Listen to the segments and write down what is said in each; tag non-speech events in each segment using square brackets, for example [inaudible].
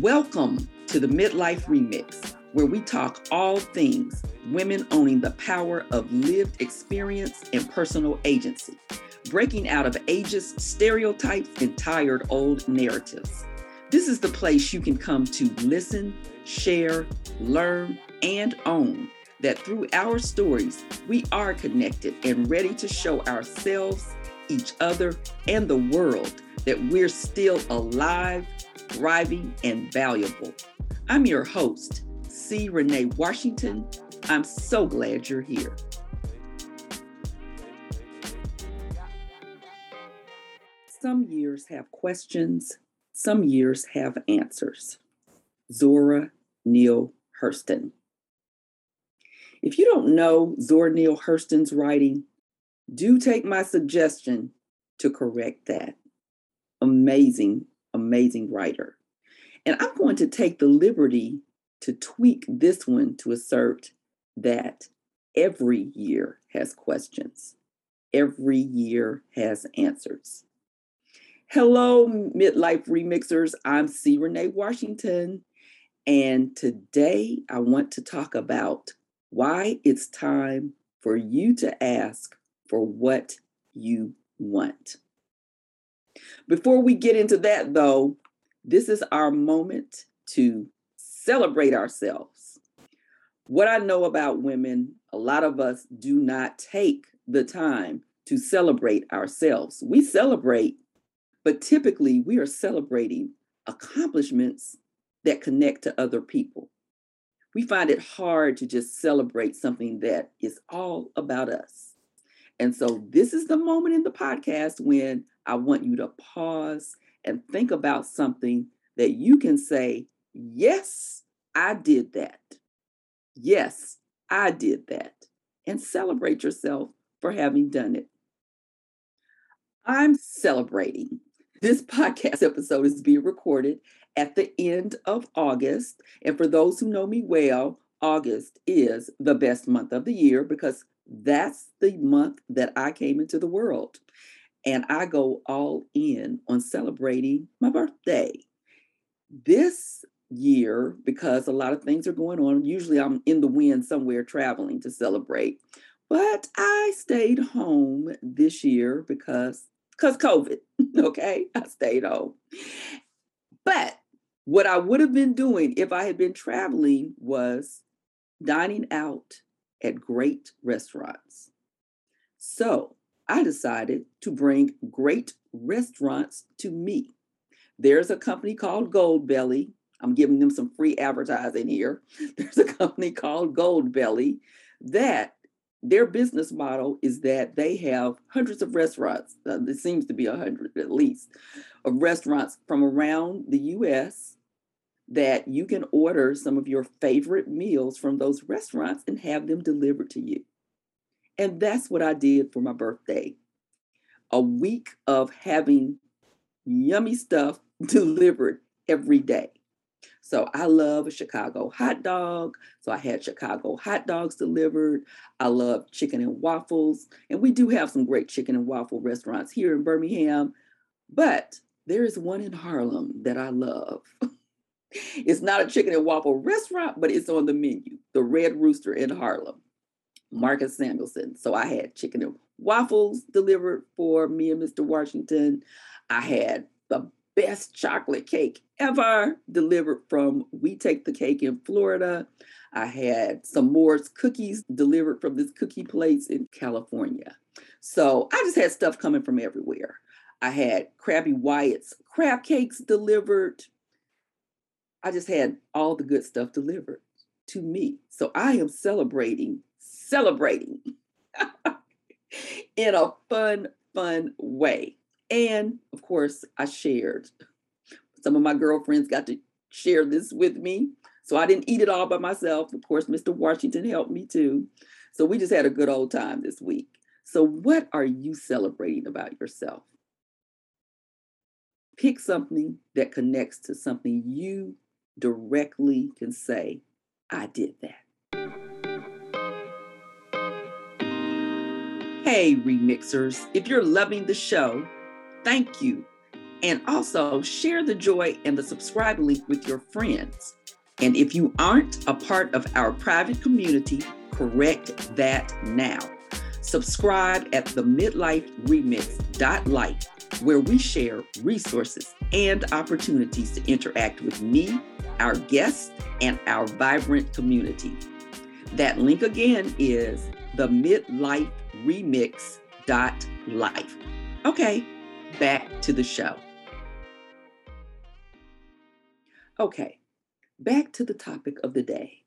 Welcome to the Midlife Remix, where we talk all things women owning the power of lived experience and personal agency, breaking out of ageist stereotypes and tired old narratives. This is the place you can come to listen, share, learn, and own that through our stories, we are connected and ready to show ourselves, each other, and the world that we're still alive, thriving, and valuable. I'm your host, C. Renee Washington. I'm so glad you're here. Some years have questions, some years have answers. Zora Neale Hurston. If you don't know Zora Neale Hurston's writing, do take my suggestion to correct that. Amazing, amazing writer. And I'm going to take the liberty to tweak this one to assert that every year has questions, every year has answers. Hello, midlife remixers. I'm C. Renee Washington. And today I want to talk about why it's time for you to ask for what you want. Before we get into that, though, this is our moment to celebrate ourselves. What I know about women, a lot of us do not take the time to celebrate ourselves. We celebrate, but typically we are celebrating accomplishments that connect to other people we find it hard to just celebrate something that is all about us. And so, this is the moment in the podcast when I want you to pause and think about something that you can say, Yes, I did that. Yes, I did that. And celebrate yourself for having done it. I'm celebrating. This [laughs] podcast episode is being recorded at the end of August. And for those who know me well, August is the best month of the year because that's the month that I came into the world. And I go all in on celebrating my birthday. This year, because a lot of things are going on, usually I'm in the wind somewhere traveling to celebrate. But I stayed home this year because because COVID. [laughs] Okay, I stayed home. But what I would have been doing if I had been traveling was dining out at great restaurants. So I decided to bring great restaurants to me. There's a company called Goldbelly. I'm giving them some free advertising here. [laughs] There's a company called Goldbelly that their business model is that they have hundreds of restaurants. Uh, there seems to be a hundred at least of restaurants from around the U.S that you can order some of your favorite meals from those restaurants and have them delivered to you. And that's what I did for my birthday. A week of having yummy stuff [laughs] delivered every day. So I love a Chicago hot dog. So I had Chicago hot dogs delivered. I love chicken and waffles. And we do have some great chicken and waffle restaurants here in Birmingham. But there is one in Harlem that I love. [laughs] It's not a chicken and waffle restaurant, but it's on the menu. The Red Rooster in Harlem, Marcus Samuelsson. So I had chicken and waffles delivered for me and Mr. Washington. I had the best chocolate cake ever delivered from We Take the Cake in Florida. I had some Moore's cookies delivered from this cookie place in California. So I just had stuff coming from everywhere. I had Crabby Wyatt's crab cakes delivered I just had all the good stuff delivered to me. So I am celebrating, celebrating [laughs] in a fun, fun way. And of course, I shared. Some of my girlfriends got to share this with me. So I didn't eat it all by myself. Of course, Mr. Washington helped me too. So we just had a good old time this week. So, what are you celebrating about yourself? Pick something that connects to something you directly can say, I did that. Hey, remixers, if you're loving the show, thank you. And also share the joy and the subscribe link with your friends. And if you aren't a part of our private community, correct that now. Subscribe at the midlife remix.life, where we share resources and opportunities to interact with me, our guests, and our vibrant community. That link again is the midlife remix dot life. Okay, back to the show. Okay, back to the topic of the day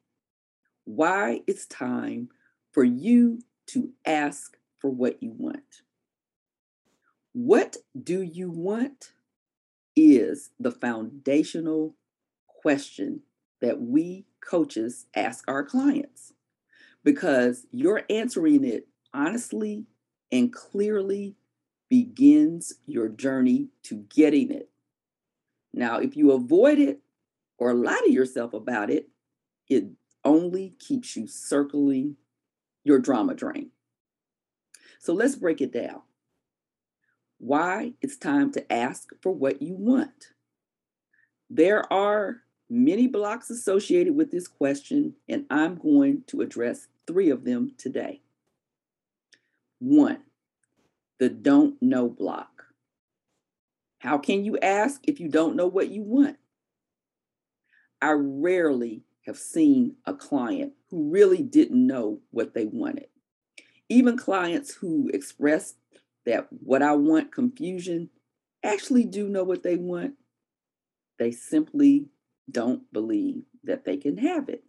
why it's time for you to ask for what you want. What do you want is the foundational question that we coaches ask our clients because you're answering it honestly and clearly begins your journey to getting it. Now, if you avoid it or lie to yourself about it, it only keeps you circling your drama drain. So let's break it down. Why it's time to ask for what you want. There are many blocks associated with this question, and I'm going to address three of them today. One, the don't know block. How can you ask if you don't know what you want? I rarely have seen a client who really didn't know what they wanted. Even clients who express that what I want confusion actually do know what they want. They simply don't believe that they can have it.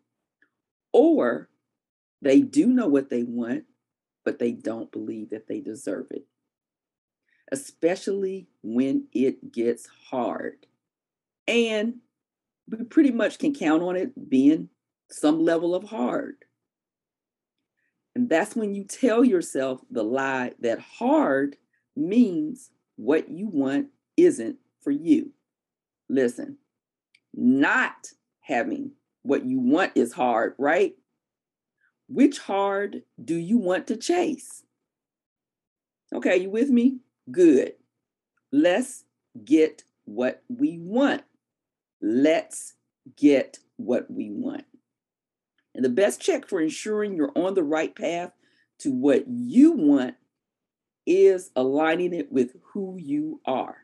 Or they do know what they want, but they don't believe that they deserve it, especially when it gets hard. And we pretty much can count on it being some level of hard. And that's when you tell yourself the lie that hard means what you want isn't for you. Listen, not having what you want is hard, right? Which hard do you want to chase? Okay, you with me? Good. Let's get what we want. Let's get what we want. And the best check for ensuring you're on the right path to what you want is aligning it with who you are.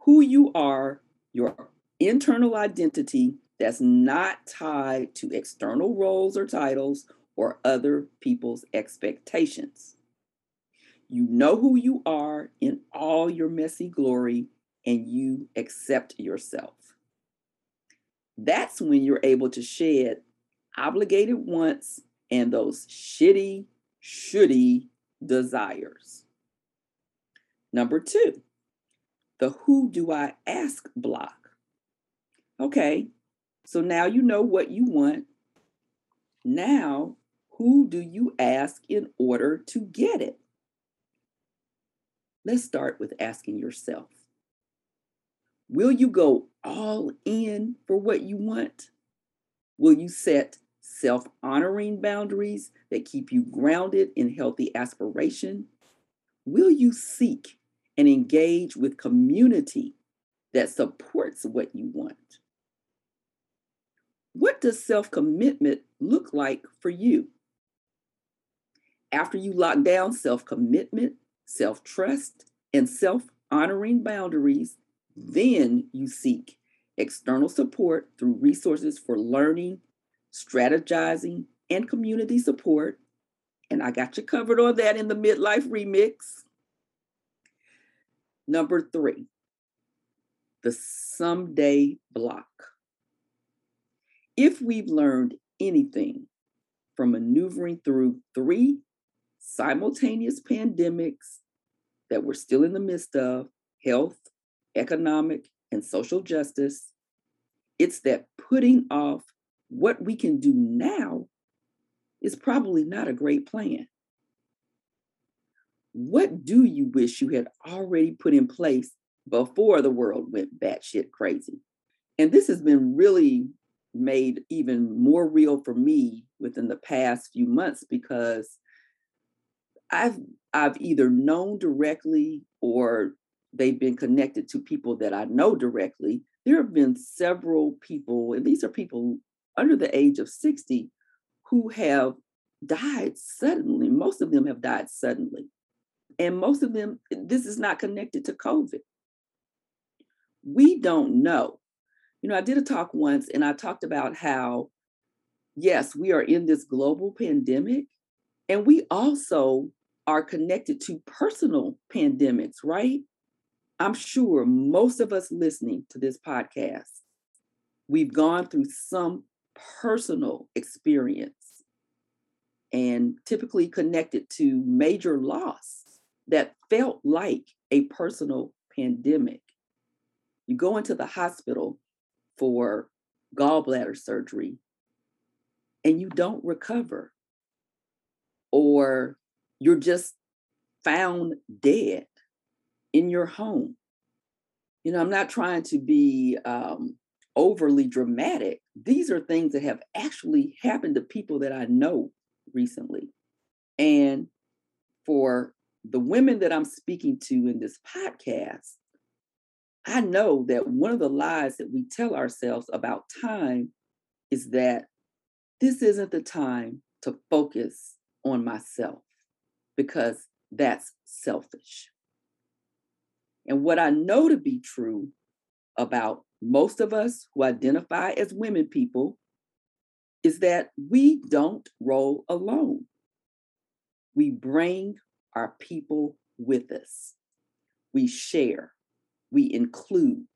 Who you are, your internal identity that's not tied to external roles or titles or other people's expectations. You know who you are in all your messy glory and you accept yourself. That's when you're able to shed obligated wants and those shitty, shitty desires. Number two, the who do I ask block. Okay, so now you know what you want. Now, who do you ask in order to get it? Let's start with asking yourself Will you go all in for what you want? Will you set self honoring boundaries that keep you grounded in healthy aspiration? Will you seek and engage with community that supports what you want? What does self commitment look like for you? After you lock down self commitment, self trust, and self honoring boundaries, then you seek external support through resources for learning, strategizing, and community support. And I got you covered on that in the Midlife Remix. Number three, the someday block. If we've learned anything from maneuvering through three simultaneous pandemics that we're still in the midst of health, economic, and social justice. It's that putting off what we can do now is probably not a great plan. What do you wish you had already put in place before the world went batshit crazy? And this has been really made even more real for me within the past few months because I've I've either known directly or they've been connected to people that I know directly. There have been several people, and these are people under the age of 60 who have died suddenly. Most of them have died suddenly. And most of them, this is not connected to COVID. We don't know. You know, I did a talk once and I talked about how, yes, we are in this global pandemic, and we also are connected to personal pandemics, right? I'm sure most of us listening to this podcast, we've gone through some personal experience and typically connected to major loss that felt like a personal pandemic. You go into the hospital for gallbladder surgery and you don't recover, or you're just found dead in your home. You know, I'm not trying to be um, overly dramatic. These are things that have actually happened to people that I know recently. And for the women that I'm speaking to in this podcast, I know that one of the lies that we tell ourselves about time is that this isn't the time to focus on myself because that's selfish. And what I know to be true about most of us who identify as women people is that we don't roll alone. We bring our people with us. We share, we include.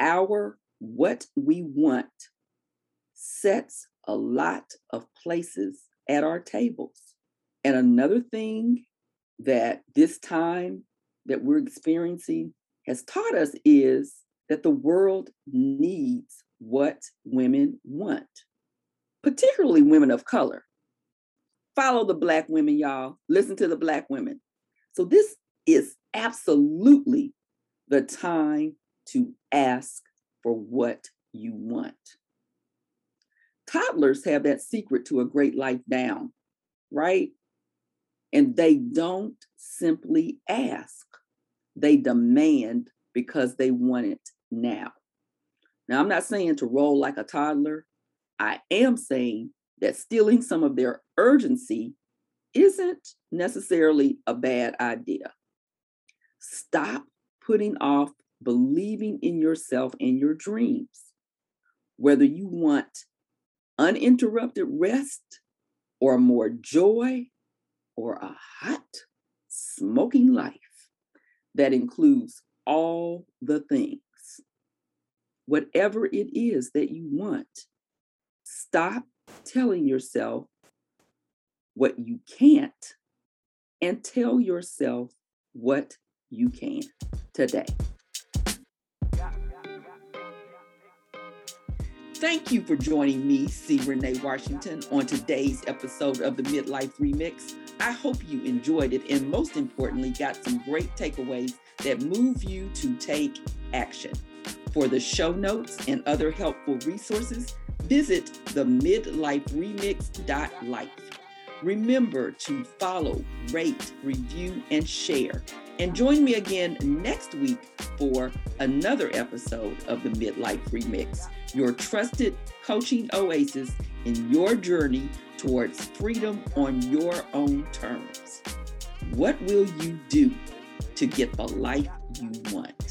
Our what we want sets a lot of places at our tables. And another thing that this time that we're experiencing has taught us is that the world needs what women want, particularly women of color. Follow the Black women, y'all. Listen to the Black women. So, this is absolutely the time to ask for what you want. Toddlers have that secret to a great life down, right? And they don't simply ask, they demand because they want it now. Now, I'm not saying to roll like a toddler. I am saying that stealing some of their urgency isn't necessarily a bad idea. Stop putting off believing in yourself and your dreams. Whether you want uninterrupted rest or more joy or a hot, smoking life that includes all the things whatever it is that you want. Stop telling yourself what you can't and tell yourself what you can today. Thank you for joining me, C. Renee Washington, on today's episode of the Midlife Remix. I hope you enjoyed it and, most importantly, got some great takeaways that move you to take action. For the show notes and other helpful resources, visit the midliferemix.life. Remember to follow, rate, review, and share. And join me again next week for another episode of the Midlife Remix, your trusted coaching oasis in your journey towards freedom on your own terms. What will you do to get the life you want?